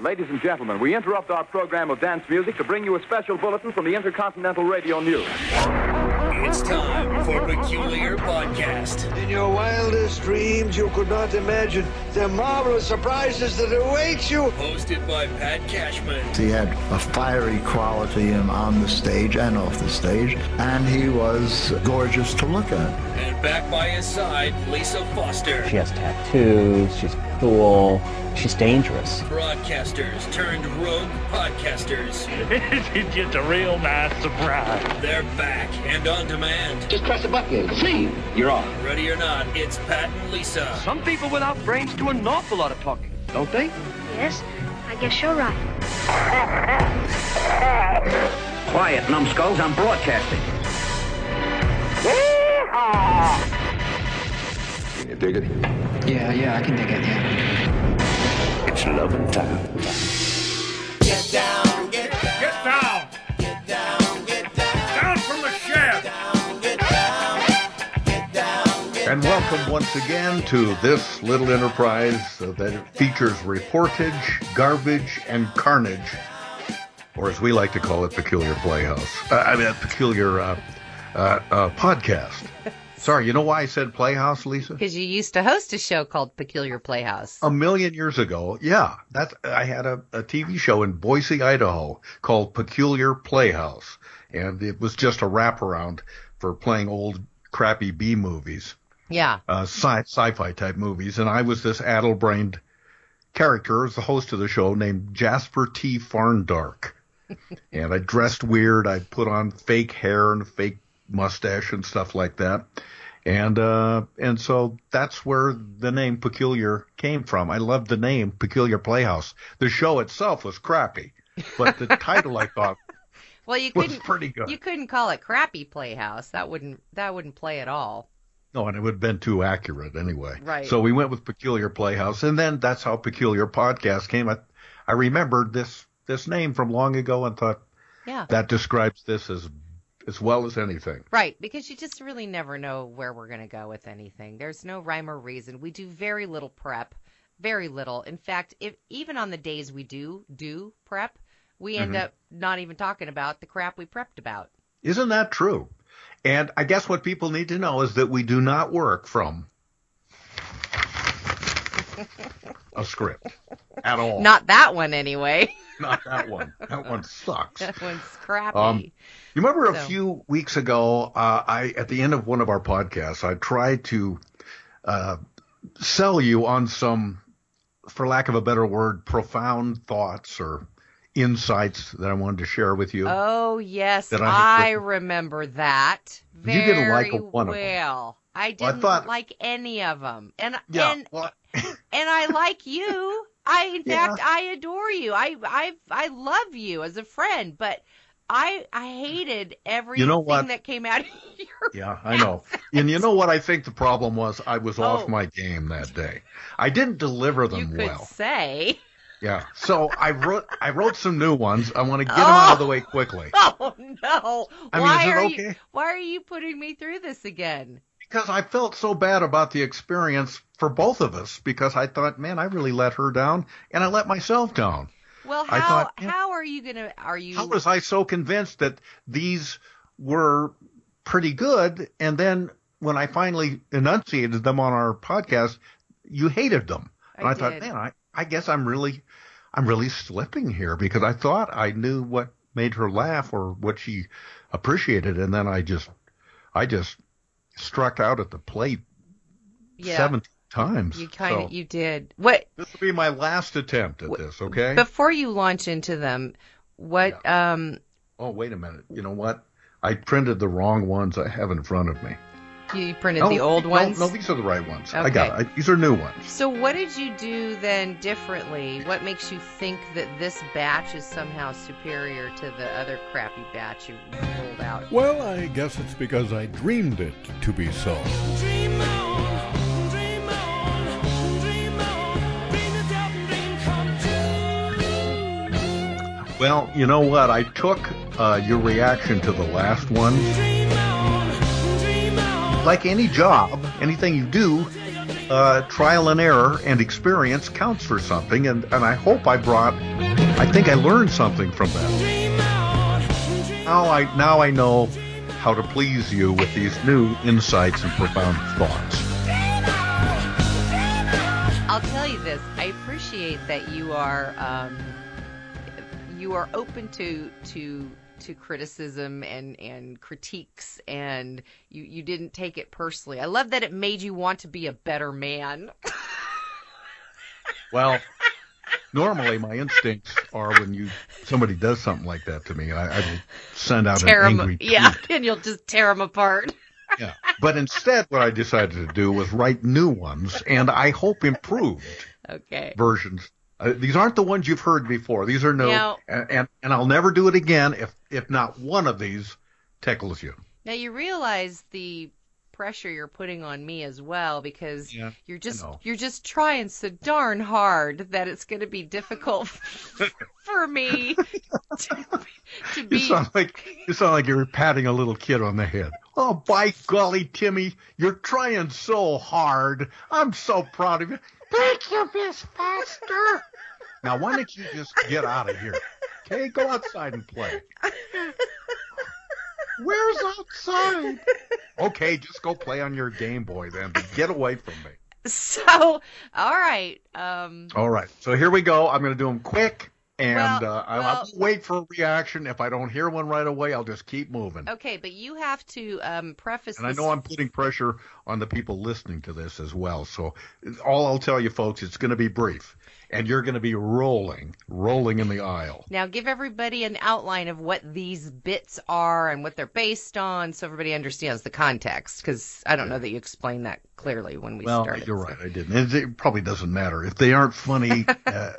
Ladies and gentlemen, we interrupt our program of dance music to bring you a special bulletin from the Intercontinental Radio News. It's time for a Peculiar Podcast. In your wildest dreams, you could not imagine the marvelous surprises that await you. Hosted by Pat Cashman. He had a fiery quality on the stage and off the stage, and he was gorgeous to look at. And back by his side, Lisa Foster. She has tattoos, she's cool, she's dangerous. Broadcasters turned rogue podcasters. it's just a real nice surprise. They're back and on demand. Just press a button. See, you're on. Ready or not, it's Pat and Lisa. Some people without brains do an awful lot of talking, don't they? Yes, I guess you're right. Quiet, numbskulls, I'm broadcasting. Can you dig it? Yeah, yeah, I can dig it, yeah. It's love and time. Get down, get down. Get down! Get down, get down. Down from the shaft! Get down, get down, get down. And welcome once again to this little enterprise uh, that features reportage, garbage, and carnage, or as we like to call it, Peculiar Playhouse. Uh, I mean, a Peculiar uh, uh, uh, Podcast. Sorry, you know why I said Playhouse, Lisa? Because you used to host a show called Peculiar Playhouse. A million years ago, yeah, That's I had a, a TV show in Boise, Idaho called Peculiar Playhouse, and it was just a wraparound for playing old crappy B movies. Yeah. uh, sci- sci-fi type movies, and I was this addle-brained character as the host of the show named Jasper T. Farndark. and I dressed weird. I put on fake hair and fake mustache and stuff like that. And uh, and so that's where the name Peculiar came from. I loved the name Peculiar Playhouse. The show itself was crappy, but the title I thought Well, you couldn't. pretty good. You couldn't call it Crappy Playhouse. That wouldn't. That wouldn't play at all. No, and it would have been too accurate anyway. Right. So we went with Peculiar Playhouse, and then that's how Peculiar Podcast came. I, I remembered this this name from long ago and thought Yeah. that describes this as as well as anything. Right, because you just really never know where we're going to go with anything. There's no rhyme or reason. We do very little prep, very little. In fact, if even on the days we do do prep, we end Mhm. up not even talking about the crap we prepped about. Isn't that true? And I guess what people need to know is that we do not work from a script at all. Not that one anyway. Not that one. That one sucks. that one's crappy. Um, you remember a few weeks ago, uh, I at the end of one of our podcasts, I tried to uh, sell you on some, for lack of a better word, profound thoughts or insights that I wanted to share with you. Oh yes, I I remember that. You didn't like very one of 'em. I Well, I didn't thought- like any of them, and yeah. and well, and I like you. I in Yeah. fact I adore you. I I I love you as a friend, but I I hated everything what? that came out of your yeah, I know. And you know what I think the problem was? I was Oh. off my game that day. I didn't deliver you them could well. say. Yeah. So I wrote I wrote some new ones. I want to get them out of the Oh. way quickly. Oh no! I mean, why is it are you why are you putting me through this again? Because I felt so bad about the experience for both of us because I thought, man, I really let her down and I let myself down. Well, I how thought, how are you gonna are you How was I so convinced that these were pretty good and then when I finally enunciated them on our podcast, you hated them. And I I, thought, man, I, I guess I'm really I'm really slipping here because I thought I knew what made her laugh or what she appreciated and then I just I just struck out at the plate yeah, 17 times. You kind of So you did. What this will be my last attempt at this, okay? before you launch into them? What um oh, wait a minute. You know what? I printed the wrong ones I have in front of me. You printed No, the old no, ones? No, these are the right ones. I got it. I, these are new ones. So what did you do then differently? What makes you think that this batch is somehow superior to the other crappy batch you rolled out? Well, I guess it's because I dreamed it to be so. Dream on, dream on, dream on, dream yourself a dream come true. Well, you know what? I took uh, your reaction to the last one. Like any job, anything you do, uh, trial and error and experience counts for something, and, and I hope I brought, I think I learned something from that. Now I now I know how to please you with these new insights and profound thoughts. I'll tell you this. I appreciate that you are um, you are open to to to criticism and and critiques, and you you didn't take it personally. I love that it made you want to be a better man. Well, normally my instincts are when you somebody does something like that to me, I, I will send out tear an angry yeah, and you'll just tear them apart. Yeah. But instead, what I decided to do was write new ones, and I hope improved Okay. versions. Uh, these aren't the ones you've heard before. These are new, Now- and, and and I'll never do it again if if not one of these tickles you. Now you realize the pressure you're putting on me as well because Yeah, you're just you're just trying so darn hard that it's going to be difficult for me to, to You be sound like you sound like you're patting a little kid on the head. Oh, by golly, Timmy, you're trying so hard. I'm so proud of you. Thank you, Miss Foster. Now, why don't you just get out of here? Okay, go outside and play. Where's outside? Okay, just go play on your Game Boy then. But get away from me. so all right um All right, so here we go. I'm going to do them quick, and Well, uh, I'll, well- I'll wait for a reaction. If I don't hear one right away, I'll just keep moving. okay but you have to um preface And I know I'm putting pressure on the people listening to this as well. So all I'll tell you folks, it's going to be brief. And you're going to be rolling, rolling in the aisle. now give everybody an outline of what these bits are and what they're based on so everybody understands the context because I don't know that you explained that clearly when we well, started you're so. right. I didn't. It, it probably doesn't matter. If they aren't funny uh,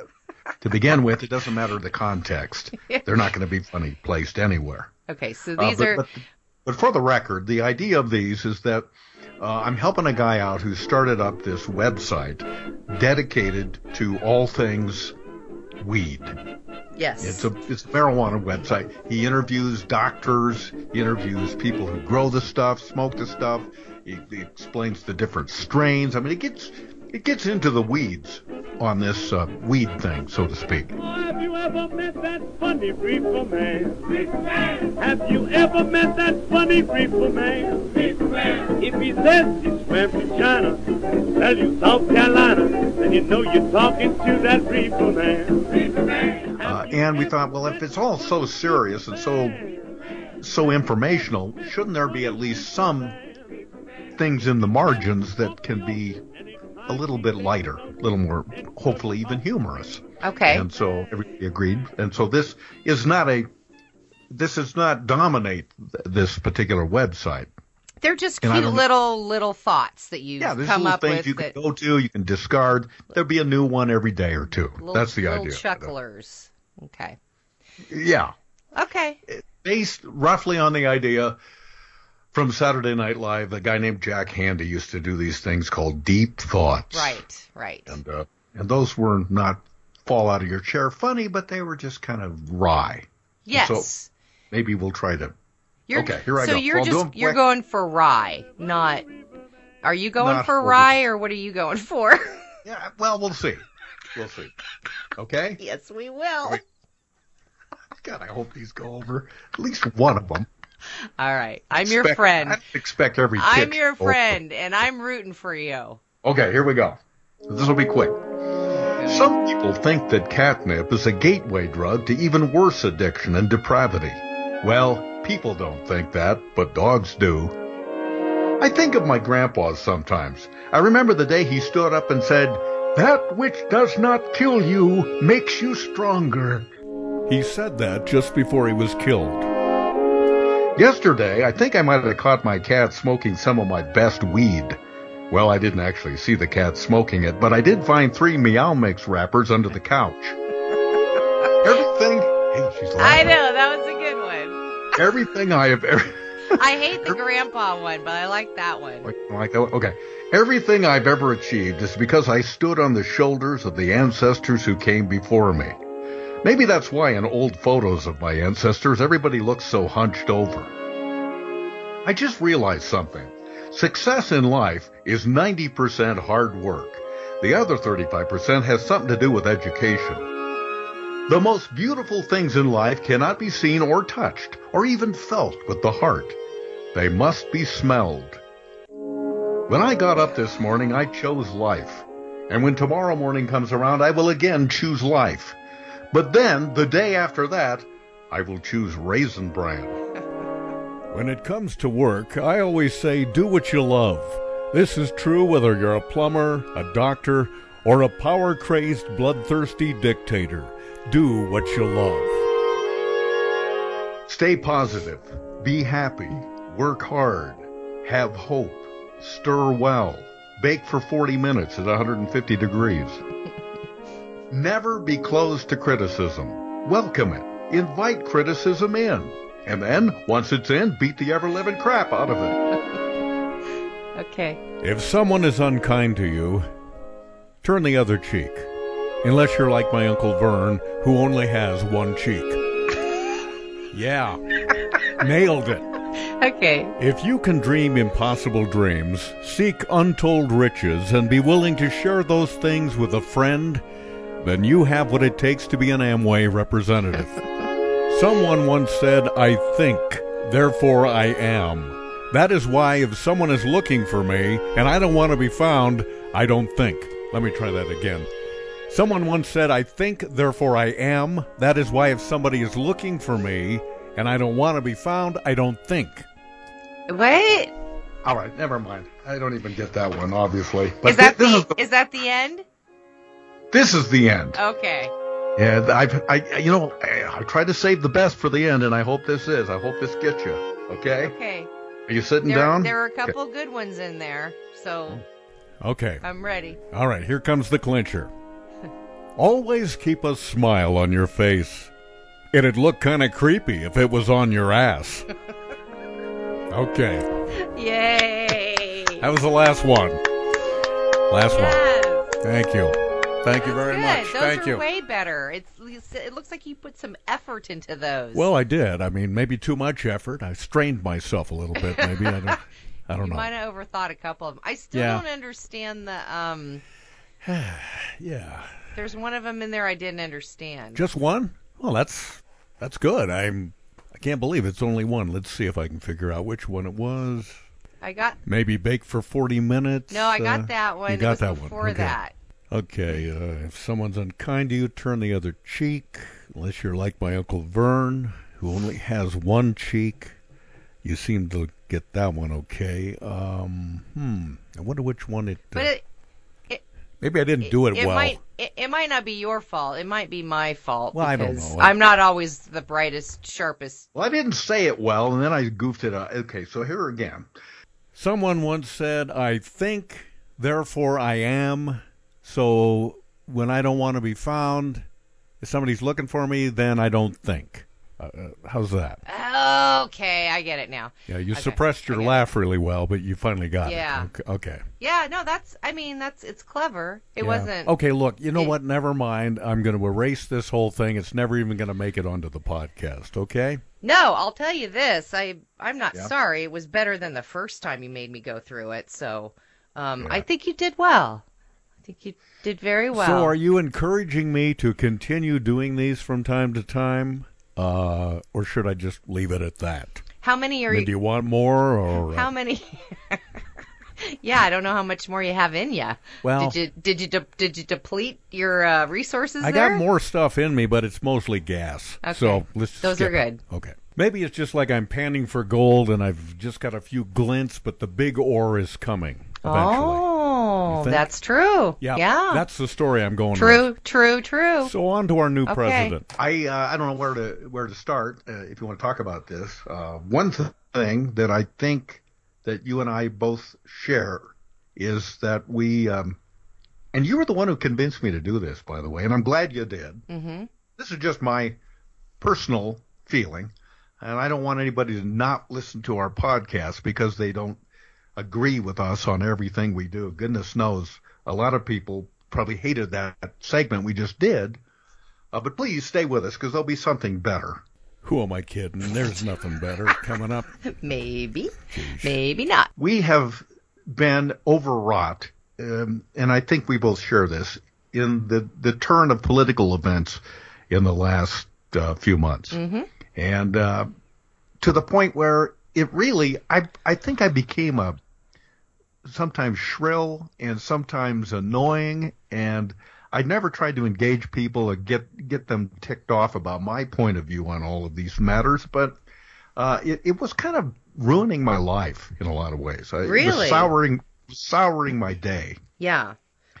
to begin with, it doesn't matter the context. They're not going to be funny placed anywhere. okay so Uh, these but, are but, but for the record, the idea of these is that uh, I'm helping a guy out who started up this website dedicated to all things weed. yes It's a it's a marijuana website. He interviews doctors, he interviews people who grow the stuff, smoke the stuff. He, he explains the different strains. I mean, it gets it gets into the weeds on this uh, weed thing, so to speak. Have you ever met that funny reefer man? Have you ever met that funny reefer man? If he says he swam from China, tell you South Carolina, then you know you're talking to that. Reefer man. Uh, and we thought, well, if it's all so serious and so so informational, shouldn't there be at least some things in the margins that can be a little bit lighter, a little more, hopefully even humorous? okay And so everybody agreed. And so this is not a, this does not dominate th- this particular website. They're just cute little little thoughts that you Yeah, there's come little up things with you that can go to, you can discard. There'll be a new one every day or two. little, That's the little idea. chucklers. Okay. Yeah. Okay. Based roughly on the idea from Saturday Night Live, a guy named Jack Handey used to do these things called deep thoughts. Right. Right. And, uh, and those were not fall out of your chair funny, but they were just kind of wry. yes. so- Maybe we'll try to you're, okay, here I so go. you're I'll do 'em just you're going for rye, not. Are you going Not for for- rye or what are you going for? Yeah, well, we'll see. We'll see. Okay? yes, we will. God, I hope these go over. At least one of them. All right. I'm your friend. I expect every I'm your to go friend, and I'm rooting for you. Okay, here we go. This will be quick. Some people think that catnip is a gateway drug to even worse addiction and depravity. Well, people don't think that, but dogs do. I think of my grandpa sometimes. I remember the day he stood up and said, That which does not kill you makes you stronger. He said that just before he was killed. Yesterday, I think I might have caught my cat smoking some of my best weed. Well, I didn't actually see the cat smoking it, but I did find three Meow Mix wrappers under the couch. Everything, hey, she's I know that was a good one. Everything I have ever, I hate the grandpa one, but I like that one. like, like, oh, okay, everything I've ever achieved is because I stood on the shoulders of the ancestors who came before me. Maybe that's why in old photos of my ancestors, everybody looks so hunched over. I just realized something. Success in life is 90% hard work. The other 35% has something to do with education. The most beautiful things in life cannot be seen or touched or even felt with the heart. They must be smelled. When I got up this morning, I chose life. And when tomorrow morning comes around, I will again choose life. But then, the day after that, I will choose Raisin Bran. When it comes to work, I always say do what you love. This is true whether you're a plumber, a doctor, or a power crazed, bloodthirsty dictator. Do what you love. Stay positive. Be happy. Work hard. Have hope. Stir well. Bake for 40 minutes at 150 degrees. Never be closed to criticism. Welcome it. Invite criticism in. And then, once it's in, beat the ever living crap out of it. okay. If someone is unkind to you, turn the other cheek. Unless you're like my Uncle Vern, who only has one cheek. yeah. Nailed it. Okay. If you can dream impossible dreams, seek untold riches, and be willing to share those things with a friend, then you have what it takes to be an Amway representative. Someone once said, I think, therefore I am. That is why if someone is looking for me and I don't want to be found, I don't think. Let me try that again. Someone once said, I think, therefore I am. That is why if somebody is looking for me and I don't want to be found, I don't think. What? All right, never mind. I don't even get that one, obviously. But is that thi- the, is the, is that the end? This is the end. Okay. Yeah, I've, I, you know, I, I tried to save the best for the end, and I hope this is. I hope this gets you. Okay? Okay. Are you sitting There, down? there are a couple good ones in there, so Okay. I'm ready. All right, here comes the clincher. Always keep a smile on your face. It'd look kind of creepy if it was on your ass. okay. Yay! That was the last one. Last yes. one. Thank you. Thank you very Good. much. Those Thank are you. way better. It's it looks like you put some effort into those. Well, I did. I mean, maybe too much effort. I strained myself a little bit. Maybe I don't. I don't know. you know. might have overthought a couple of them. I still Yeah. don't understand the um. yeah. There's one of them in there I didn't understand. Just one? Well, that's that's good. I'm. I can't believe it's only one. Let's see if I can figure out which one it was. I got Maybe bake for 40 minutes. no, I got uh, that one. You got that before one. Okay. that. Okay, uh, if someone's unkind to you, turn the other cheek. Unless you're like my Uncle Vern, who only has one cheek. You seem to get that one okay. Um, hmm. I wonder which one it. But uh, it, it maybe I didn't do it, it well. might it, it might not be your fault. It might be my fault. Well, I don't know. I'm not always the brightest, sharpest. Well, I didn't say it well, and then I goofed it up. Okay, so here again. Someone once said, I think, therefore I am. So when I don't want to be found, if somebody's looking for me, then I don't think. Uh, uh, how's that? Okay, I get it now. Yeah, you Okay, suppressed your get it. laugh really well, but you finally got Yeah. it. Yeah. okay. Yeah, no, that's. I mean, that's. It's clever. It Yeah. wasn't. Okay, look, you know it- what? Never mind. I'm going to erase this whole thing. It's never even going to make it onto the podcast, okay? No, I'll tell you this. I I'm not Yeah. sorry. It was better than the first time you made me go through it. So, um. I think you did well. I think you did very well. So are you encouraging me to continue doing these from time to time? Uh, or should I just leave it at that? How many I are mean, you? do you want more or uh, How many? yeah, I don't know how much more you have in you. Well- did you did you de- did you deplete your uh, resources? I there? got more stuff in me, but it's mostly gas. Okay. So let's Those are it. good. Okay. Maybe it's just like I'm panning for gold and I've just got a few glints, but the big ore is coming eventually. Oh, that's true. yeah, yeah. That's the story I'm going true, with. true, true. So on to our new Okay. president. I uh, I don't know where to where to start uh, if you want to talk about this. Uh, one th- thing that I think that you and I both share is that we um, and you were the one who convinced me to do this, by the way, and I'm glad you did. hmm This is just my personal feeling, and I don't want anybody to not listen to our podcast because they don't agree with us on everything we do. Goodness knows, a lot of people probably hated that segment we just did. Uh, but please stay with us because there'll be something better. Who am I kidding? There's nothing better coming up. Maybe, maybe not. We have been overwrought, um, and I think we both share this in the the turn of political events in the last uh, few months, hmm and uh, to the point where it really, I I think I became a sometimes shrill and sometimes annoying, and I never tried to engage people or get get them ticked off about my point of view on all of these matters, but uh, it, it was kind of ruining my life in a lot of ways. Really? was souring souring my day. Yeah.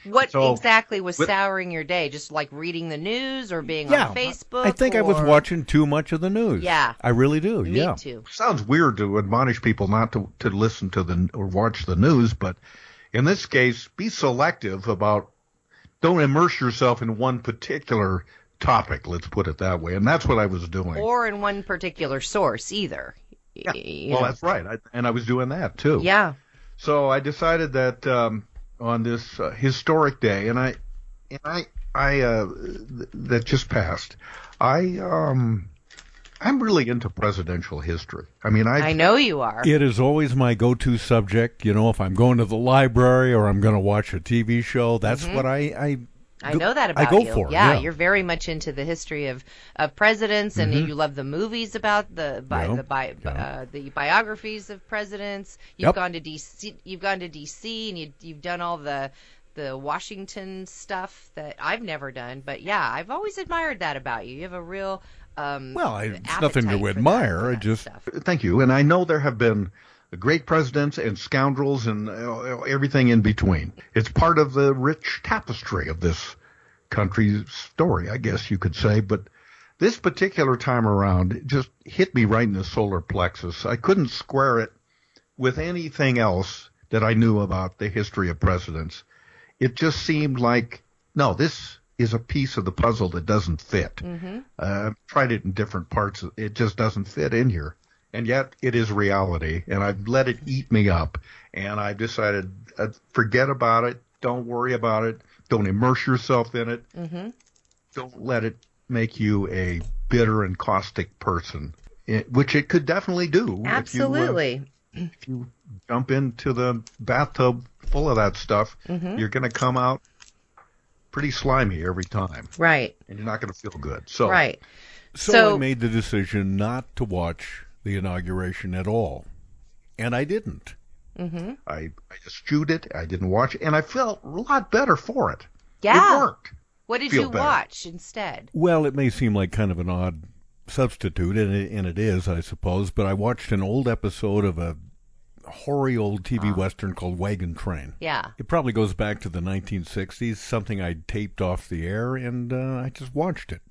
What So, exactly was with- souring your day? Just like reading the news or being Yeah, on Facebook? I think I was watching too much of the news. Yeah. I really do. Me yeah. too. sounds weird to admonish people not to to listen to the or watch the news, but in this case, be selective about. Don't immerse yourself in one particular topic. Let's put it that way, and that's what I was doing. Or in one particular source either. Yeah. Y- well, know. that's right, I, and I was doing that too. Yeah. So I decided that um, on this uh, historic day, and I, and I, I uh, th- that just passed. I um, I'm really into presidential history. I mean, I I know you are. It is always my go-to subject. You know, if I'm going to the library or I'm going to watch a TV show, that's Mhm. what I, I I know that about I go you. for. yeah, yeah. you're very much into the history of, of presidents, and Mhm. you love the movies about the bi- Yeah, the bi- uh, the biographies of presidents. You've Yep. gone to DC. You've gone to DC, and you you've done all the the Washington stuff that I've never done. But yeah, I've always admired that about you. You have a real um, Well, I, it's nothing to admire. I just stuff. Thank you. And I know there have been great presidents and scoundrels and uh, everything in between. It's part of the rich tapestry of this country's story, I guess you could say. But this particular time around it just hit me right in the solar plexus. I couldn't square it with anything else that I knew about the history of presidents. It just seemed like, no, this is a piece of the puzzle that doesn't fit. Mhm. Uh, I've tried it in different parts. It just doesn't fit in here. And yet it is reality. And I've let it eat me up. And I've decided, uh, forget about it. Don't worry about it. Don't immerse yourself in it. Mhm. Don't let it make you a bitter and caustic person, it, which it could definitely do. Absolutely. If you, uh, if you jump into the bathtub full of that stuff, Mhm. you're going to come out pretty slimy every time. Right. And you're not going to feel good. So, right. So, So- I made the decision not to watch the inauguration at all, and I didn't. Mm-hmm. I, I eschewed it. I didn't watch it, and I felt a lot better for it. Yeah. It worked. What did Feel you better. watch instead? Well, it may seem like kind of an odd substitute, and it, and it is, I suppose. But I watched an old episode of a hoary old TV western called Wagon Train. Yeah. It probably goes back to the 1960s, something I taped off the air, and uh, I just watched it.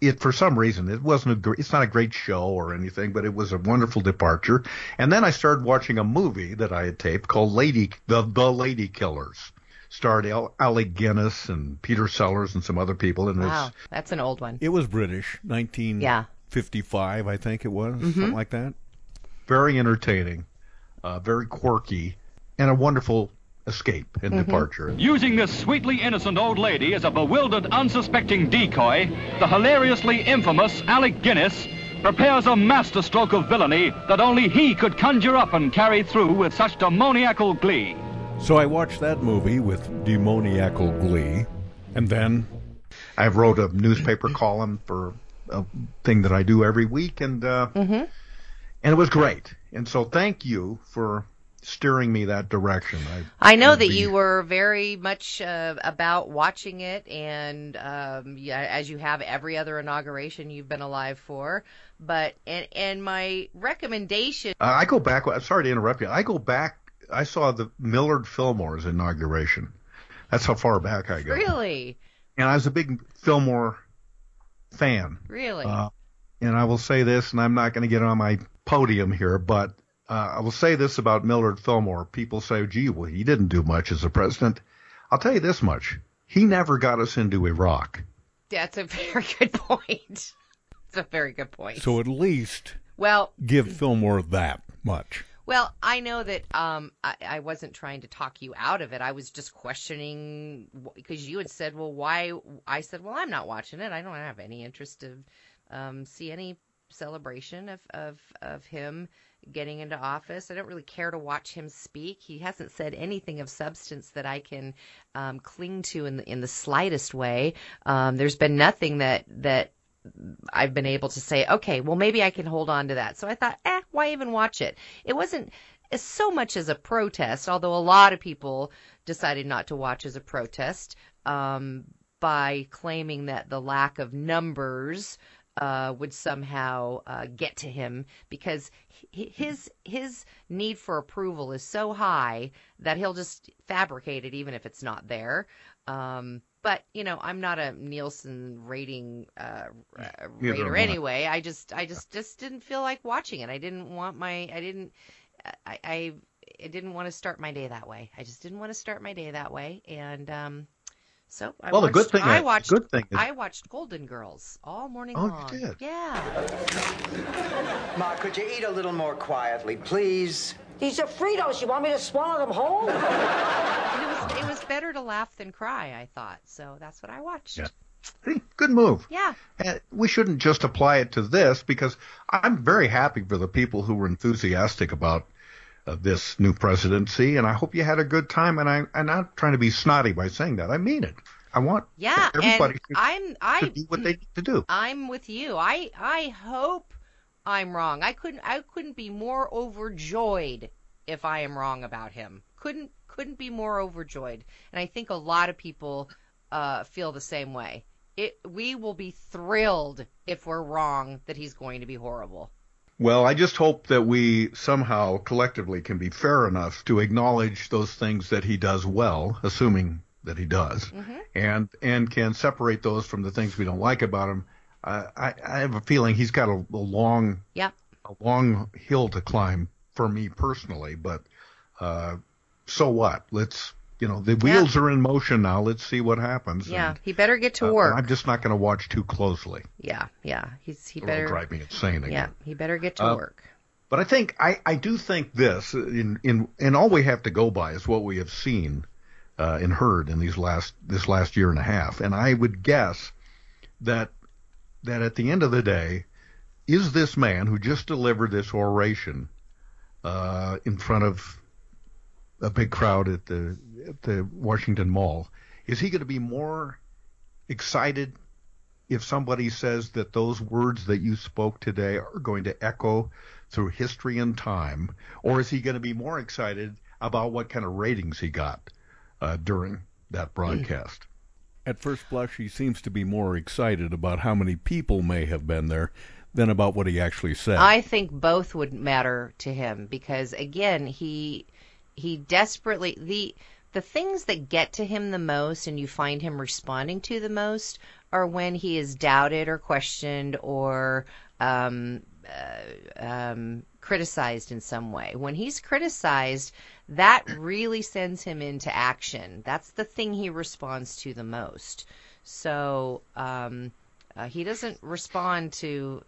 It for some reason it wasn't a great, it's not a great show or anything, but it was a wonderful departure. And then I started watching a movie that I had taped called Lady the the Lady Killers. Starred Al, Alec Guinness and Peter Sellers and some other people, and Wow, it's that's an old one. It was British, 1955, I think it was, Mhm. something like that. very entertaining, uh, very quirky, and a wonderful escape and Mm-hmm. departure. Using this sweetly innocent old lady as a bewildered, unsuspecting decoy, the hilariously infamous Alec Guinness prepares a masterstroke of villainy that only he could conjure up and carry through with such demoniacal glee. So I watched that movie with demoniacal glee, and then I wrote a newspaper column for a thing that I do every week, and uh, Mm-hmm. and it was great. And so, thank you for steering me that direction. I know that be- you were very much uh, about watching it, and um, yeah, as you have every other inauguration you've been alive for. But and and my recommendation. Uh, I go back. I'm sorry to interrupt you. I go back. I saw the Millard Fillmore's inauguration. That's how far back I go. Really, And I was a big Fillmore fan. really. Uh, and I will say this, and I'm not going to get on my podium here, but uh, I will say this about Millard Fillmore. People say, gee, well, he didn't do much as a president. I'll tell you this much. He never got us into Iraq. That's a very good point. It's a very good point. so at least well, give Fillmore that much. Well, I know that um, I, I wasn't trying to talk you out of it. I was just questioning because you had said, "Well, why?" I said, "Well, I'm not watching it. I don't have any interest of um, see any celebration of, of of him getting into office. I don't really care to watch him speak. He hasn't said anything of substance that I can um, cling to in the in the slightest way. Um, there's been nothing that that I've been able to say, okay, well maybe I can hold on to that. So I thought, eh, why even watch it? It wasn't so much as a protest, although a lot of people decided not to watch as a protest um, by claiming that the lack of numbers uh, would somehow uh, get to him because his his need for approval is so high that he'll just fabricate it even if it's not there. Um, but you know, I'm not a Nielsen rating uh, rater anyway. I just I just just didn't feel like watching it. I didn't want my I didn't I I, I didn't want to start my day that way. I just didn't want to start my day that way, and um, so I well, watched, the good thing I is, watched good thing is, I watched Golden Girls all morning Oh, you did? Yeah. Ma, could you eat a little more quietly, please? These are Fritos. You want me to swallow them whole? And it was it was better to laugh than cry, I thought. So that's what I watched. Yeah. See, good move. Yeah. And we shouldn't just apply it to this because I'm very happy for the people who were enthusiastic about uh, this new presidency, and I hope you had a good time. And I, I'm not trying to be snotty by saying that. I mean it. I want Yeah, everybody to, I'm I to do what they need to do. I'm with you. I I hope I'm wrong. I couldn't I couldn't be more overjoyed if I am wrong about him. Couldn't couldn't be more overjoyed. And I think a lot of people uh, feel the same way. It we will be thrilled if we're wrong that he's going to be horrible. Well, I just hope that we somehow collectively can be fair enough to acknowledge those things that he does well, assuming that he does, Mm-hmm. and and can separate those from the things we don't like about him. Uh, I, I have a feeling he's got a, a long Yeah. a long hill to climb for me personally, but uh, so what? Let's you know the wheels are in motion now. Let's see what happens. Yeah, and, he better get to uh, work. I'm just not going to watch too closely. yeah, yeah. He's he better drive me insane again. Yeah, he better get to Uh, work. But I think I, I do think this in in and all we have to go by is what we have seen uh, and heard in these last this last year and a half. And I would guess that that at the end of the day, is this man who just delivered this oration uh, in front of a big crowd at the at the Washington Mall, is he going to be more excited if somebody says that those words that you spoke today are going to echo through history and time, or is he going to be more excited about what kind of ratings he got uh, during that broadcast? At first blush, he seems to be more excited about how many people may have been there than about what he actually said. I think both would matter to him because again, he he desperately the the things that get to him the most and you find him responding to the most are when he is doubted or questioned or um, uh, um, criticized in some way. When he's criticized, that really sends him into action. That's the thing he responds to the most. So um, uh, he doesn't respond to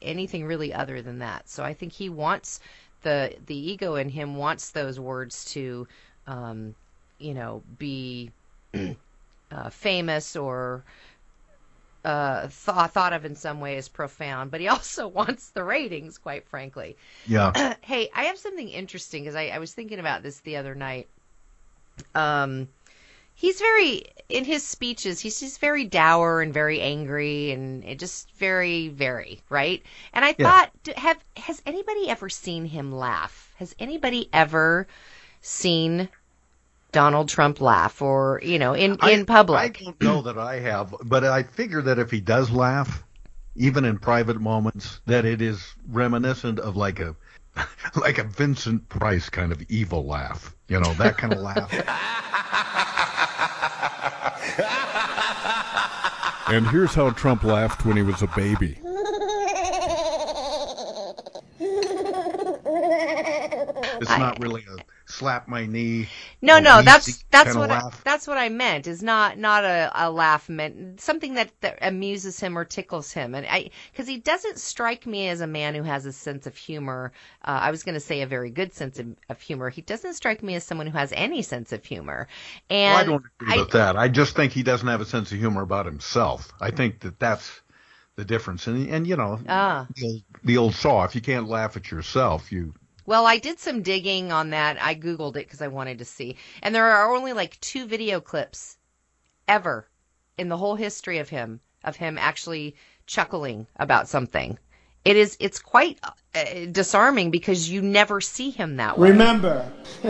anything really other than that. So I think he wants the the ego in him wants those words to, um, you know, be uh, famous or uh, thought thought of in some way as profound. But he also wants the ratings, quite frankly. Yeah. hey, I have something interesting because I, I was thinking about this the other night. Um, he's very in his speeches he's just very dour and very angry and it just very very right and i Yeah. thought have has anybody ever seen him laugh has anybody ever seen donald trump laugh or you know in in public. I don't know that I have, but I figure that if he does laugh, even in private moments, that it is reminiscent of like a like a Vincent Price kind of evil laugh. You know, that kind of laugh. And here's how Trump laughed when he was a baby. It's not really a slap my knee. No, no, that's that's what I, that's what I meant. Is not not a, a laugh meant something that, that amuses him or tickles him, and I because he doesn't strike me as a man who has a sense of humor. Uh, I was going to say a very good sense of, of humor. He doesn't strike me as someone who has any sense of humor. And Well, I don't agree with that. I just think he doesn't have a sense of humor about himself. I think that that's the difference. And and you know, Ah. the, old, the old saw. If you can't laugh at yourself, you Well, I did some digging on that. I Googled it because I wanted to see. And there are only like two video clips ever in the whole history of him, of him actually chuckling about something. It is, it's quite uh, disarming because you never see him that way. Remember.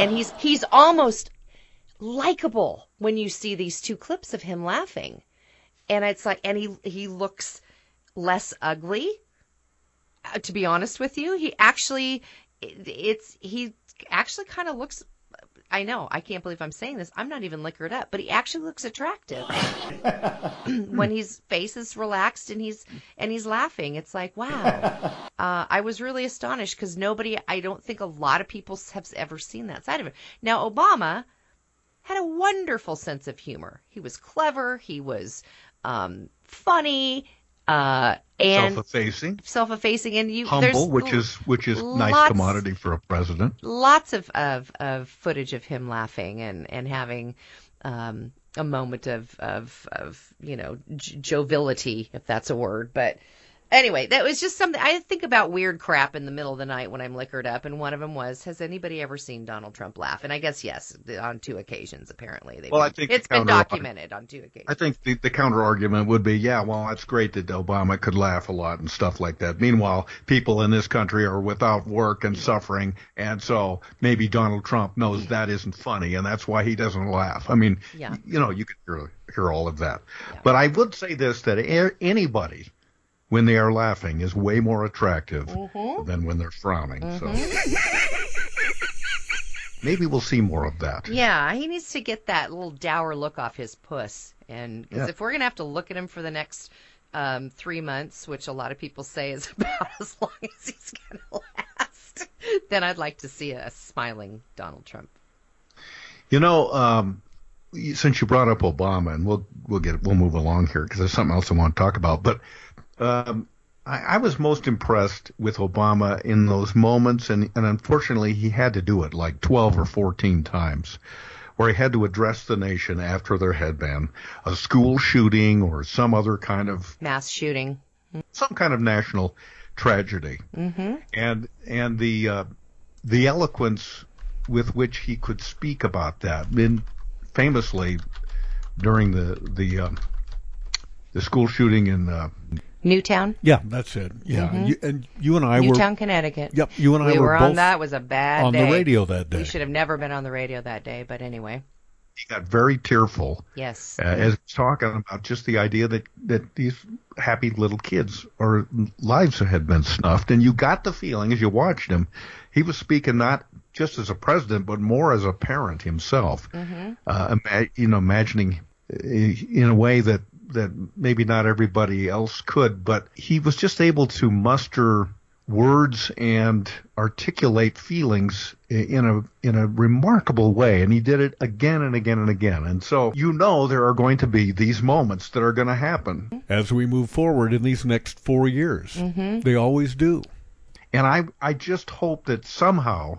and he's, he's almost likable when you see these two clips of him laughing. And it's like, and he, he looks less ugly to be honest with you, he actually, it's, he actually kind of looks I know, I can't believe I'm saying this. I'm not even liquored up, but he actually looks attractive. when his face is relaxed and he's and he's laughing. It's like, wow. Uh, I was really astonished because nobody I don't think a lot of people have ever seen that side of him. Now Obama had a wonderful sense of humor. He was clever, he was um, funny, uh, and self-effacing, self-effacing, and you there's humble, which is which is nice commodity for a president. lots of, of, of footage of him laughing and, and having um, a moment of, of, of you know, j- joviality, if that's a word. But anyway, that was just something I think about weird crap in the middle of the night when I'm liquored up. And one of them was, has anybody ever seen Donald Trump laugh? And I guess yes, on two occasions, apparently. Well, I been- think it's been documented on two occasions. I think the, the counter argument would be, yeah, well, that's great that Obama could laugh a lot and stuff like that. Meanwhile, people in this country are without work and suffering, and so maybe Donald Trump knows that isn't funny, and that's why he doesn't laugh. I mean, Yeah. you know, you could hear, hear all of that. But I would say this that anybody, when they are laughing, is way more attractive Mhm. than when they're frowning. So Mhm. maybe we'll see more of that. Yeah, he needs to get that little dour look off his puss. And because Yeah. if we're gonna have to look at him for the next um, three months, which a lot of people say is about as long as he's gonna last, then I'd like to see a smiling Donald Trump. You know, um, since you brought up Obama, and we'll we'll get we'll move along here because there's something else I want to talk about. But um, I, I was most impressed with Obama in those moments, and and unfortunately he had to do it like 12 or 14 times, where he had to address the nation after there had been a school shooting or some other kind of Mass shooting. some kind of national tragedy Mm-hmm. and and the uh, the eloquence with which he could speak about that. And famously, during the the um, the school shooting in uh, Newtown. Yeah, that's it. Yeah, Mhm. you, and you and I Newtown, were. Connecticut. Yep, you and I we were, were both on that. Was a bad on day. the radio that day. We should have never been on the radio that day, but anyway. he got very tearful Yes. uh, as he talking about just the idea that that these happy little kids or lives had been snuffed, and you got the feeling as you watched him, he was speaking not just as a president, but more as a parent himself. Mm-hmm. uh, ima- you know, imagining uh, in a way that that maybe not everybody else could, but he was just able to muster words and articulate feelings in a in a remarkable way and he did it again and again and again and so you know there are going to be these moments that are going to happen as we move forward in these next four years. Mhm. They always do. and i i just hope that somehow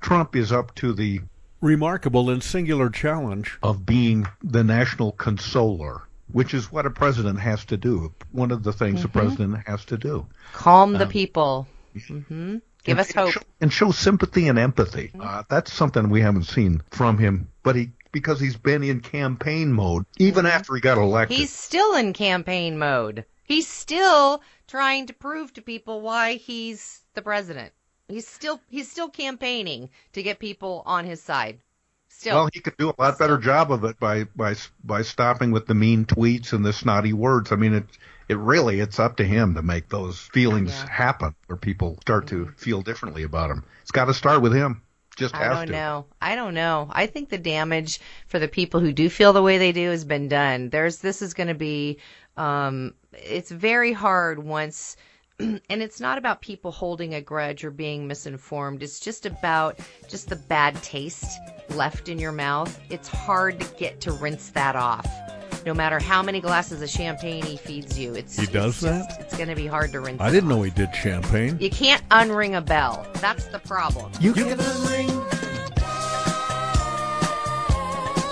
trump is up to the Remarkable and singular challenge. of being the national consoler which is what a president has to do one of the things a Mhm. president has to do Calm the Um, people. hmm Give us hope. and show, and show sympathy and empathy. Uh, that's something we haven't seen from him, but he because he's been in campaign mode even after he got elected. He's still in campaign mode. He's still trying to prove to people why he's the president. He's still he's still campaigning to get people on his side. Still. well, he could do a lot better job of it by by by stopping with the mean tweets and the snotty words. I mean, it it really it's up to him to make those feelings Yeah. happen, where people start to feel differently about him. It's got to start with him. Just I don't to. know. I don't know. I think the damage for the people who do feel the way they do has been done. There's this is going to be um it's very hard once and it's not about people holding a grudge or being misinformed. It's just about just the bad taste left in your mouth. It's hard to get to rinse that off. No matter how many glasses of champagne he feeds you, it's He does it's just- that? It's going to be hard to rinse. I didn't off. know he did champagne. You can't unring a bell. That's the problem. You Give it a ring.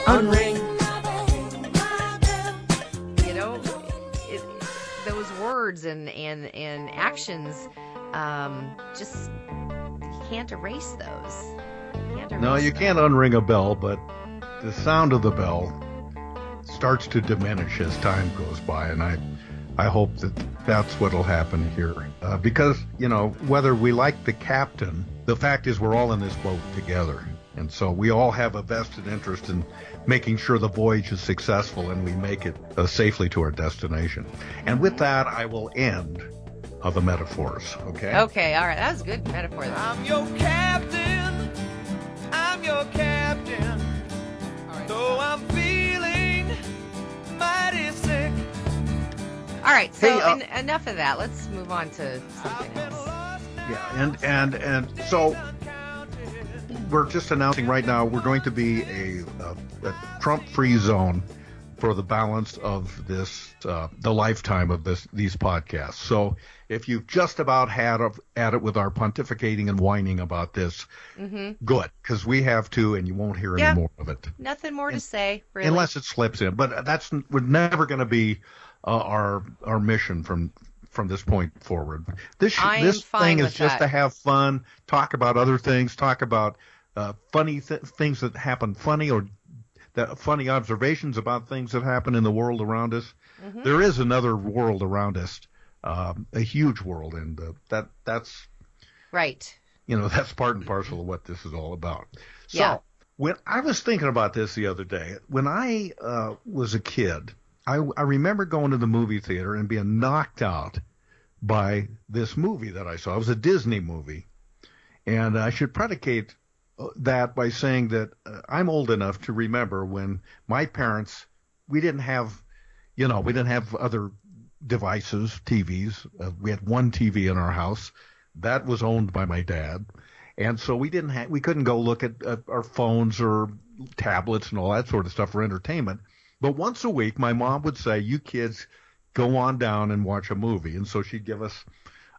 Unring. And and actions, um, just you can't erase those. You can't erase No, you them. can't unring a bell, but the sound of the bell starts to diminish as time goes by, and I, I hope that that's what'll happen here. Uh, because you know, whether we like the captain, the fact is we're all in this boat together, and so we all have a vested interest in making sure the voyage is successful and we make it uh, safely to our destination. And with that, I will end uh, the metaphors. Okay. Okay, all right, that was a good metaphor. Though. I'm your captain. I'm your captain. Though I'm feeling mighty sick. All right, so Hey, uh, en- enough of that. Let's move on to something else. Yeah, and and and so we're just announcing right now we're going to be a, a, a Trump-free zone for the balance of this uh, the lifetime of this these podcasts. So if you've just about had a, at it with our pontificating and whining about this, hmm good, because we have to, and you won't hear Yeah. any more of it Nothing more to say, really. unless it slips in. But that's we're never going to be uh, our our mission from from this point forward. This this thing is with just that. to have fun, talk about other things, talk about uh, funny th- things that happen, funny or the funny observations about things that happen in the world around us. Mhm. There is another world around us, um, a huge world, and uh, that that's right. you know that's part and parcel of what this is all about. So Yeah. when I was thinking about this the other day, when I uh, was a kid, I, I remember going to the movie theater and being knocked out by this movie that I saw. It was a Disney movie, and I should predicate that by saying that uh, I'm old enough to remember when my parents we didn't have, you know, we didn't have other devices, TVs. Uh, we had one TV in our house that was owned by my dad, and so we didn't have we couldn't go look at, at our phones or tablets and all that sort of stuff for entertainment. But once a week, my mom would say, "You kids, go on down and watch a movie," and so she'd give us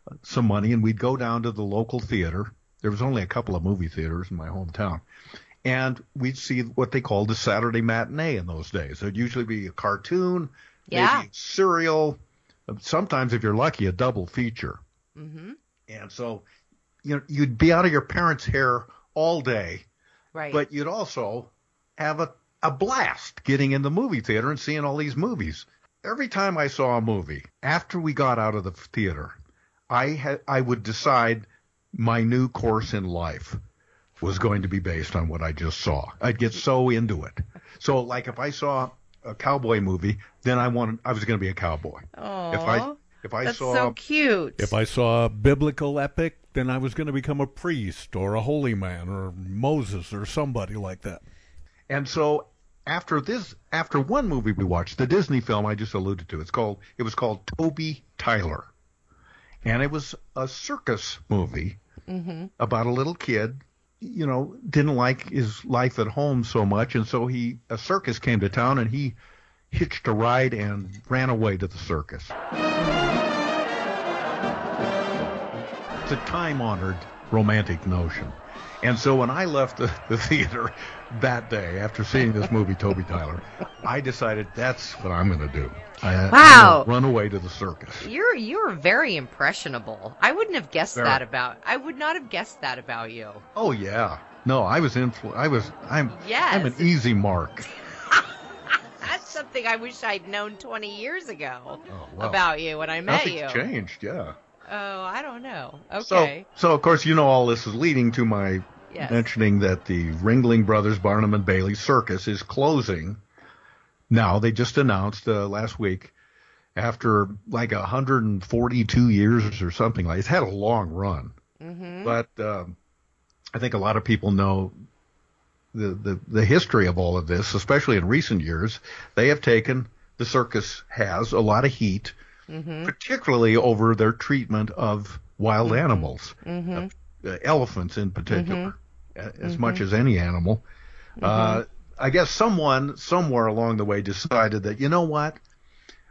uh, some money, and we'd go down to the local theater. There was only a couple of movie theaters in my hometown, and we'd see what they called the Saturday matinee in those days. It'd usually be a cartoon, Yeah. maybe a serial, sometimes if you're lucky, a double feature. hmm And so, you know, you'd be out of your parents' hair all day, Right. but you'd also have a, a blast getting in the movie theater and seeing all these movies. Every time I saw a movie, after we got out of the theater, I had I would decide my new course in life was going to be based on what I just saw. I'd get so into it. So, like if I saw a cowboy movie, then I wanted I was going to be a cowboy. Aww. If I if I That's saw so cute. If I saw a biblical epic, then I was going to become a priest or a holy man or Moses or somebody like that. And so after this, after one movie we watched, the Disney film I just alluded to, it's called, it was called Toby Tyler. And it was a circus movie hmm about a little kid, you know, didn't like his life at home so much. And so he, a circus came to town and he hitched a ride and ran away to the circus. It's a time honored romantic notion. And so when I left the, the theater that day after seeing this movie, Toby Tyler, I decided that's what I'm going to do. I, Wow. run away to the circus. You're you're very impressionable. I wouldn't have guessed Very. that about. I would not have guessed that about you. Oh yeah. No, I was influ- I was. I'm. Yes. I'm an easy mark. That's something I wish I'd known 20 years ago Oh, well, about you when I met Nothing's you. changed. Yeah. Oh, I don't know. Okay. so so of course, you know all this is leading to my Yes. mentioning that the Ringling Brothers Barnum and Bailey Circus is closing. Now they just announced uh, last week, after like 142 years or something like. It's had a long run, hmm but um, I think a lot of people know the, the the history of all of this, especially in recent years. They have taken the circus has a lot of heat, hmm particularly over their treatment of wild animals hmm uh, elephants in particular, a- as much as any animal. Uh, I guess someone somewhere along the way decided that you know what,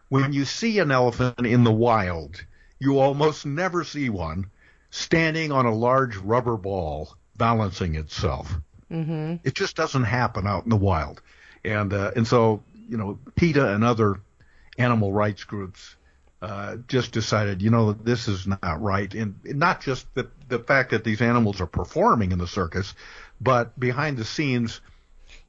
when you see an elephant in the wild, you almost never see one standing on a large rubber ball balancing itself. hmm It just doesn't happen out in the wild, and uh, and so you know PETA and other animal rights groups uh, just decided, you know, this is not right. And not just the the fact that these animals are performing in the circus, but behind the scenes,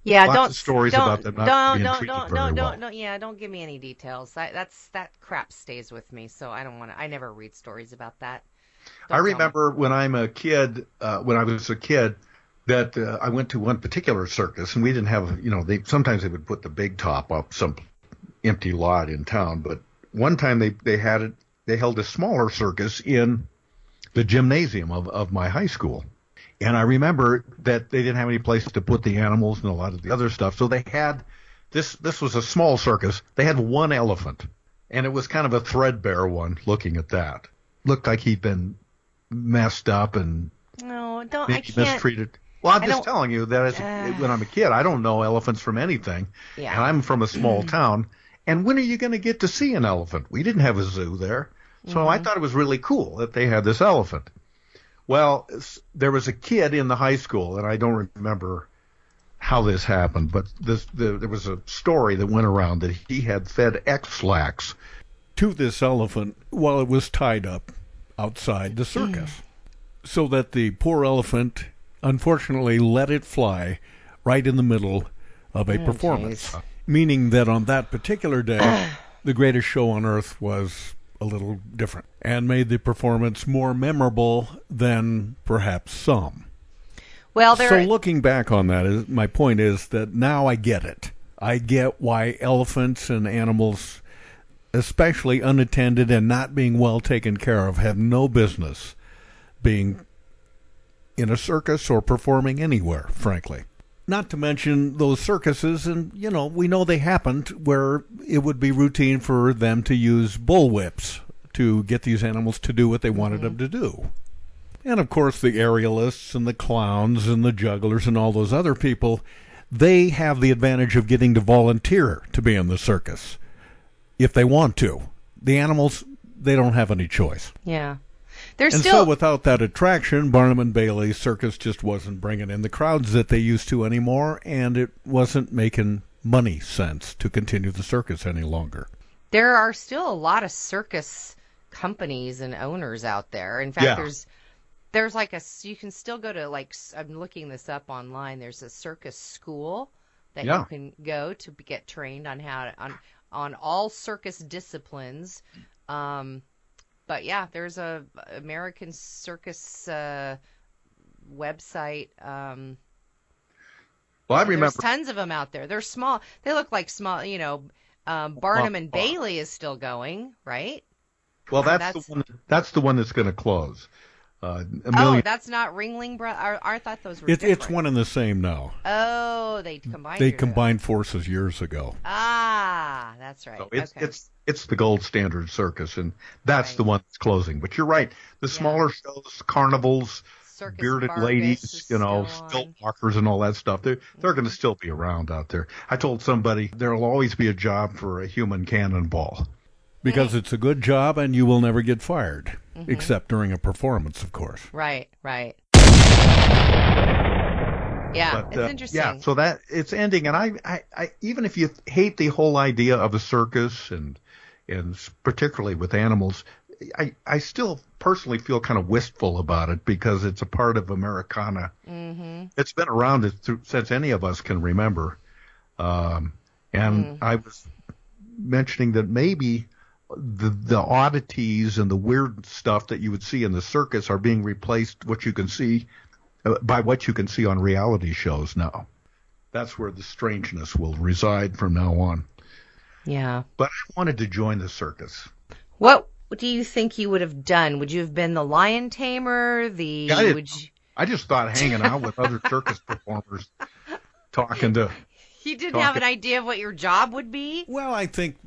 Yeah, don't stories don't, about them not don't, being don't, treated don't, very don't, well. don't, don't, yeah, don't give me any details. That, that's that crap stays with me, so I don't want to. I never read stories about that. I remember when I'm a kid, uh, when I was a kid, that uh, I went to one particular circus, and we didn't have, you know, they sometimes they would put the big top up some empty lot in town, but one time they they had it, they held a smaller circus in the gymnasium of of my high school, and I remember that they didn't have any place to put the animals and a lot of the other stuff, so they had this this was a small circus. They had one elephant, and it was kind of a threadbare one. Looking at that, looked like he'd been messed up and No, don't. I can't. mistreated. Well, I'm I just telling you that as Uh. when I'm a kid, I don't know elephants from anything, Yeah. and I'm from a small town. And when are you going to get to see an elephant? We didn't have a zoo there, so I Mhm. thought it was really cool that they had this elephant. Well, there was a kid in the high school, and I don't remember how this happened, but this, the, there was a story that went around that he had fed Ex-Lax to this elephant while it was tied up outside the circus. so that the poor elephant unfortunately let it fly right in the middle of a Oh, performance. jeez. Meaning that on that particular day, the greatest show on earth was a little different and made the performance more memorable than perhaps some. Well, there. So looking back on that, is, my point is that now I get it. I get why elephants and animals, especially unattended and not being well taken care of, have no business being in a circus or performing anywhere, frankly. Not to mention those circuses, and you know, we know they happened where it would be routine for them to use bullwhips to get these animals to do what they wanted mm-hmm. them to do. And of course, the aerialists and the clowns and the jugglers and all those other people, they have the advantage of getting to volunteer to be in the circus if they want to. The animals, they don't have any choice. yeah. There's and still. so, without that attraction, Barnum and Bailey Circus just wasn't bringing in the crowds that they used to anymore, and it wasn't making money sense to continue the circus any longer. there are still a lot of circus companies and owners out there. In fact, Yeah. there's there's like a you can still go to like I'm looking this up online. There's a circus school that Yeah. you can go to get trained on how to, on on all circus disciplines. Um, but yeah, there's a American Circus uh, website. Um, Well, I there's remember. tons of them out there. They're small. They look like small. You know, um, Barnum Well, and Bailey is still going, right? Well, that's, That's- the one. That's the one that's going to close. Uh, a Oh, million. that's not Ringling Bro. I, I thought those were. It, it's one and the same now. Oh, they combined. They your- combined forces years ago. Ah, that's right. So it's okay. it's it's the gold standard circus, and that's the one that's closing. But you're right. The smaller shows, carnivals, Circus bearded Vargas ladies, you know, still stilt walkers and all that stuff. They're they're going to still be around out there. I told somebody there'll always be a job for a human cannonball. Because it's a good job and you will never get fired. Mhm. Except during a performance, of course. Right, right. Yeah, But, it's uh, interesting. Yeah, so that it's ending, and I, I, I, even if you hate the whole idea of a circus and and particularly with animals, I, I still personally feel kind of wistful about it because it's a part of Americana. Mm-hmm. It's been around through, since any of us can remember, um, and Mm. I was mentioning that maybe the the oddities and the weird stuff that you would see in the circus are being replaced what you can see uh, by what you can see on reality shows now. That's where the strangeness will reside from now on. Yeah. But I wanted to join the circus. What do you think you would have done? Would you have been the lion tamer? The I, didn't- would you? I just thought hanging out with other circus performers, talking to. You didn't have an idea of what your job would be? Well, I think,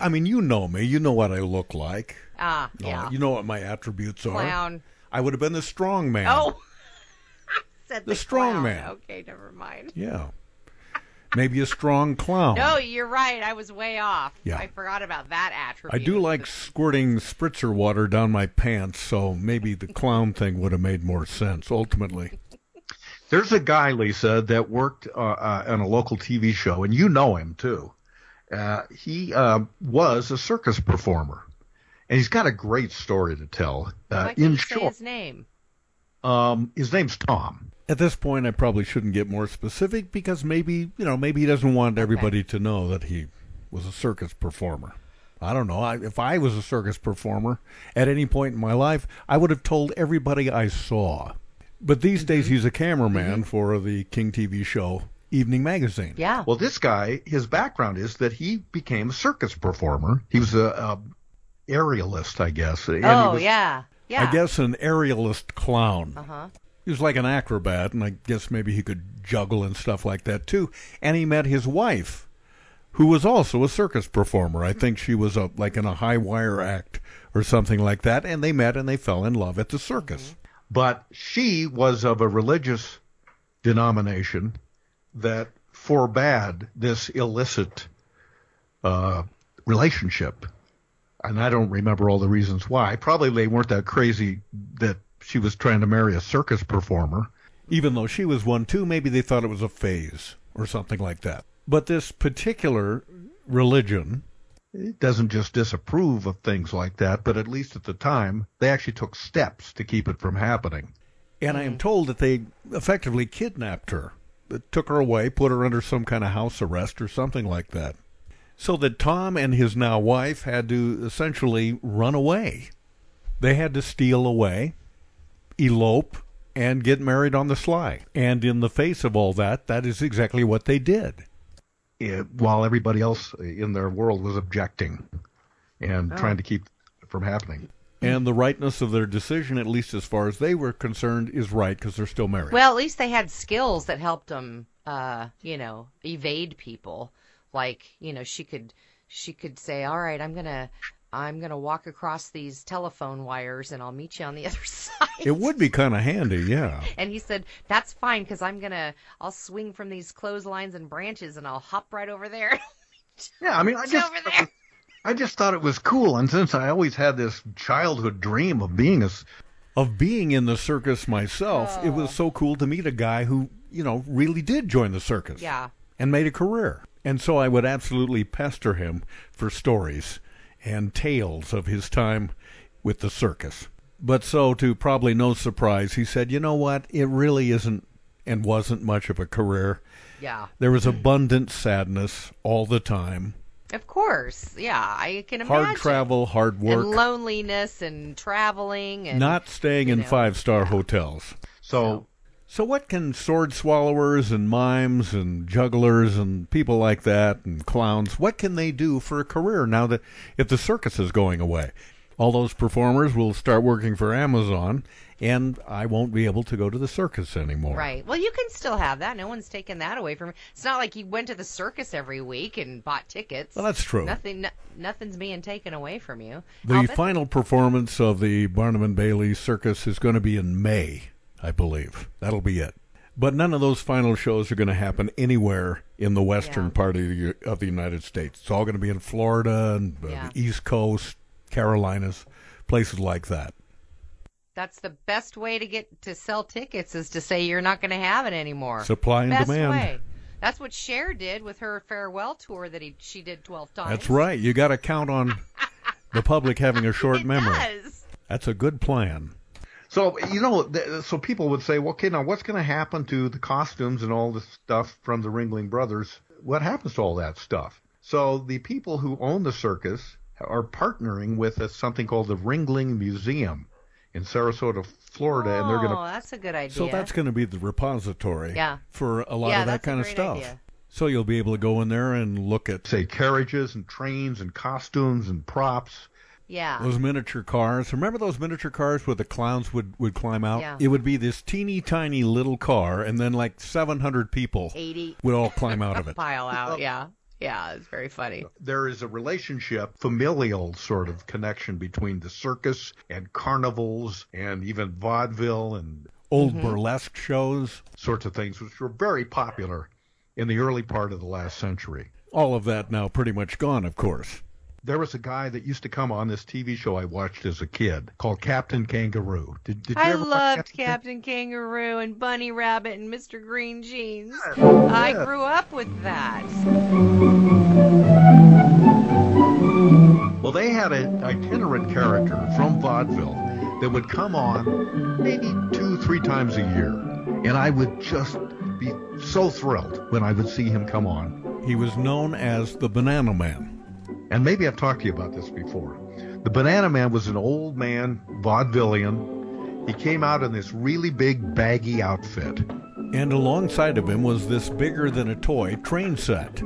I mean, you know me. You know what I look like. Ah, No, yeah. You know what my attributes are. Clown. I would have been the strong man. Oh. Said The the, strong clown. man. Okay, never mind. Yeah. Maybe a strong clown. No, you're right. I was way off. Yeah. I forgot about that attribute. I do like squirting spritzer water down my pants, so maybe the clown thing would have made more sense ultimately. There's a guy, Lisa, that worked uh, uh, on a local TV show, and you know him too. Uh, he uh, was a circus performer, and he's got a great story to tell. Uh, Why can't in you say short, his name? um, his name's Tom. At this point, I probably shouldn't get more specific because maybe you know maybe he doesn't want everybody to know that he was a circus performer. I don't know. I, if I was a circus performer at any point in my life, I would have told everybody I saw. But these days, he's a cameraman for the King TV show Evening Magazine. Yeah. Well, this guy, his background is that he became a circus performer. He was a, a aerialist, I guess. And he oh was- yeah, yeah. I guess an aerialist clown. Uh huh. He was like an acrobat, and I guess maybe he could juggle and stuff like that too. And he met his wife, who was also a circus performer. I think she was a like in a high wire act or something like that. And they met and they fell in love at the circus. But she was of a religious denomination that forbade this illicit uh, relationship. And I don't remember all the reasons why. Probably they weren't that crazy that she was trying to marry a circus performer. Even though she was one too, maybe they thought it was a phase or something like that. But this particular religion It doesn't just disapprove of things like that, but at least at the time, they actually took steps to keep it from happening. And I am told that they effectively kidnapped her, took her away, put her under some kind of house arrest or something like that. So that Tom and his now wife had to essentially run away. They had to steal away, elope, and get married on the sly. And in the face of all that, that is exactly what they did. It, while everybody else in their world was objecting and Oh. trying to keep it from happening. And the rightness of their decision, at least as far as they were concerned, is right because they're still married. Well, at least they had skills that helped them, uh, you know, evade people. Like, you know, she could she could say, "All right, I'm gonna I'm gonna walk across these telephone wires, and I'll meet you on the other side." it would be kind of handy, yeah. And he said, "That's fine, because I'm gonna I'll swing from these clotheslines and branches, and I'll hop right over there." Yeah, I mean, I It's just over there. I just thought it was cool, and since I always had this childhood dream of being a of being in the circus myself, it was oh. so cool to meet a guy who, you know, really did join the circus. Yeah. And made a career. And so I would absolutely pester him for stories and tales of his time with the circus. But so, to probably no surprise, he said, you know what? It really isn't and wasn't much of a career. Yeah. There was abundant sadness all the time. Of course, yeah, I can imagine. Hard travel, hard work. and loneliness and traveling and not staying in know. five star hotels. So, so what can sword swallowers and mimes and jugglers and people like that and clowns, what can they do for a career now that if the circus is going away? All those performers will start working for Amazon, and I won't be able to go to the circus anymore. Right. Well, you can still have that. No one's taken that away from you. It's not like you went to the circus every week and bought tickets. Well, that's true. Nothing. No, nothing's being taken away from you. The final performance of the Barnum and Bailey Circus is going to be in May, I believe. That'll be it. But none of those final shows are going to happen anywhere in the western Yeah. part of the, of the United States. It's all going to be in Florida and uh, Yeah. the East Coast, Carolinas, places like that. That's the best way to get to sell tickets is to say you're not going to have it anymore. Supply and best demand. Way. That's what Cher did with her farewell tour that he she did 12 times. That's right. You got to count on the public having a short memory. does. That's a good plan. so you know, th- so people would say, well, okay, now what's going to happen to the costumes and all the stuff from the Ringling Brothers? What happens to all that stuff? So the people who own the circus are partnering with a, something called the Ringling Museum in Sarasota, Florida, and they're going Oh, to that's a good idea. So that's going to be the repository Yeah. for a lot Yeah, of that that's a kind of great stuff. idea. So you'll be able to go in there and look at say carriages and trains and costumes and props. Yeah. Those miniature cars. Remember those miniature cars where the clowns would, would climb out? Yeah. It would be this teeny tiny little car, and then like 700 people 80 would all climb out of it. pile out. Yeah. Yeah, it's very funny. There is a relationship, familial sort of connection between the circus and carnivals and even vaudeville and Old Mm-hmm. burlesque shows. sorts of things, which were very popular in the early part of the last century. All of that now pretty much gone, of course. There was a guy that used to come on this TV show I watched as a kid called Captain Kangaroo. Did, did you I ever loved Captain Captain Kangaroo and Bunny Rabbit and Mr. Green Jeans. I grew up with that. Well, Well, they had an itinerant character from vaudeville that would come on maybe two, three times a year. And I would just be so thrilled when I would see him come on. He was known as the Banana Man. And maybe I've talked to you about this before. The Banana Man was an old man, vaudevillian. He came out in this really big, baggy outfit. And alongside of him was this bigger than a toy train set.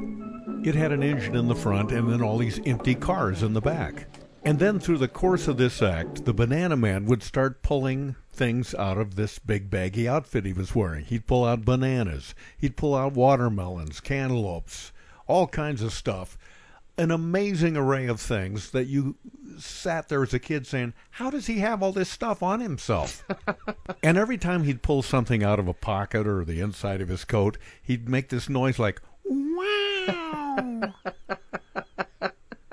It had an engine in the front and then all these empty cars in the back. And then through the course of this act, the Banana Man would start pulling things out of this big baggy outfit he was wearing. He'd pull out bananas, he'd pull out watermelons, cantaloupes, all kinds of stuff. An amazing array of things that you sat there as a kid saying, How does he have all this stuff on himself? and every time he'd pull something out of a pocket or the inside of his coat, he'd make this noise like, Wow.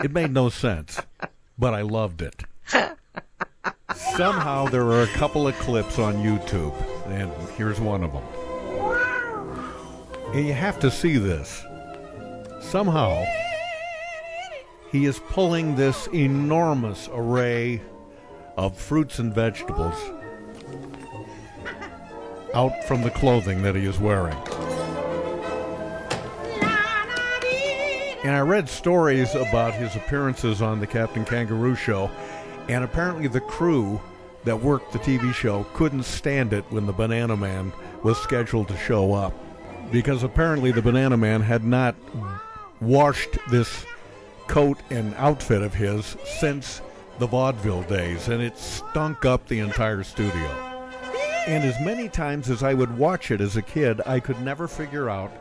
it made no sense, but I loved it. Somehow there are a couple of clips on YouTube, and here's one of them. And you have to see this. Somehow, he is pulling this enormous array of fruits and vegetables out from the clothing that he is wearing. And I read stories about his appearances on the Captain Kangaroo show, and apparently the crew that worked the TV show couldn't stand it when the Banana Man was scheduled to show up. Because apparently the Banana Man had not washed this coat and outfit of his since the vaudeville days, and it stunk up the entire studio. And as many times as I would watch it as a kid, I could never figure out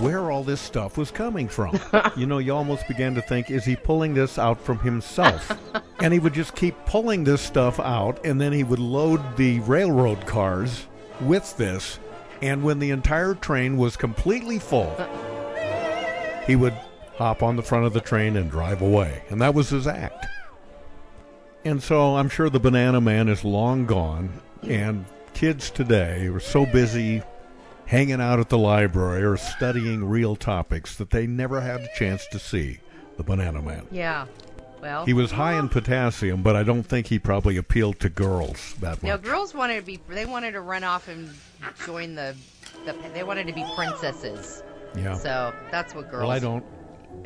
where all this stuff was coming from. you know, you almost began to think, is he pulling this out from himself? and he would just keep pulling this stuff out, and then he would load the railroad cars with this. And when the entire train was completely full, he would hop on the front of the train and drive away. And that was his act. And so I'm sure the Banana Man is long gone, and kids today are so busy hanging out at the library or studying real topics that they never had a chance to see the Banana Man. Yeah. Well, He was high in potassium, but I don't think he probably appealed to girls that Now, much. girls wanted to be. They wanted to run off and join the. the they wanted to be princesses. Yeah. So that's what girls. Well, I don't.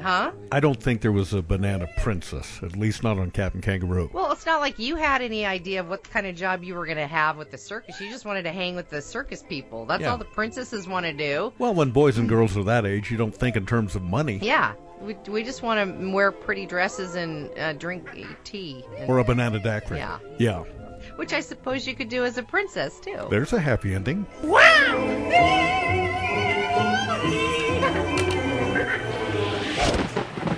Huh? I don't think there was a banana princess, at least not on Captain Kangaroo. Well, it's not like you had any idea of what kind of job you were going to have with the circus. You just wanted to hang with the circus people. That's Yeah. all the princesses want to do. Well, when boys and girls are that age, you don't think in terms of money Yeah. We, we just want to wear pretty dresses and uh, drink tea. And, or a banana daiquiri. Yeah. Yeah. Which I suppose you could do as a princess, too. There's a happy ending.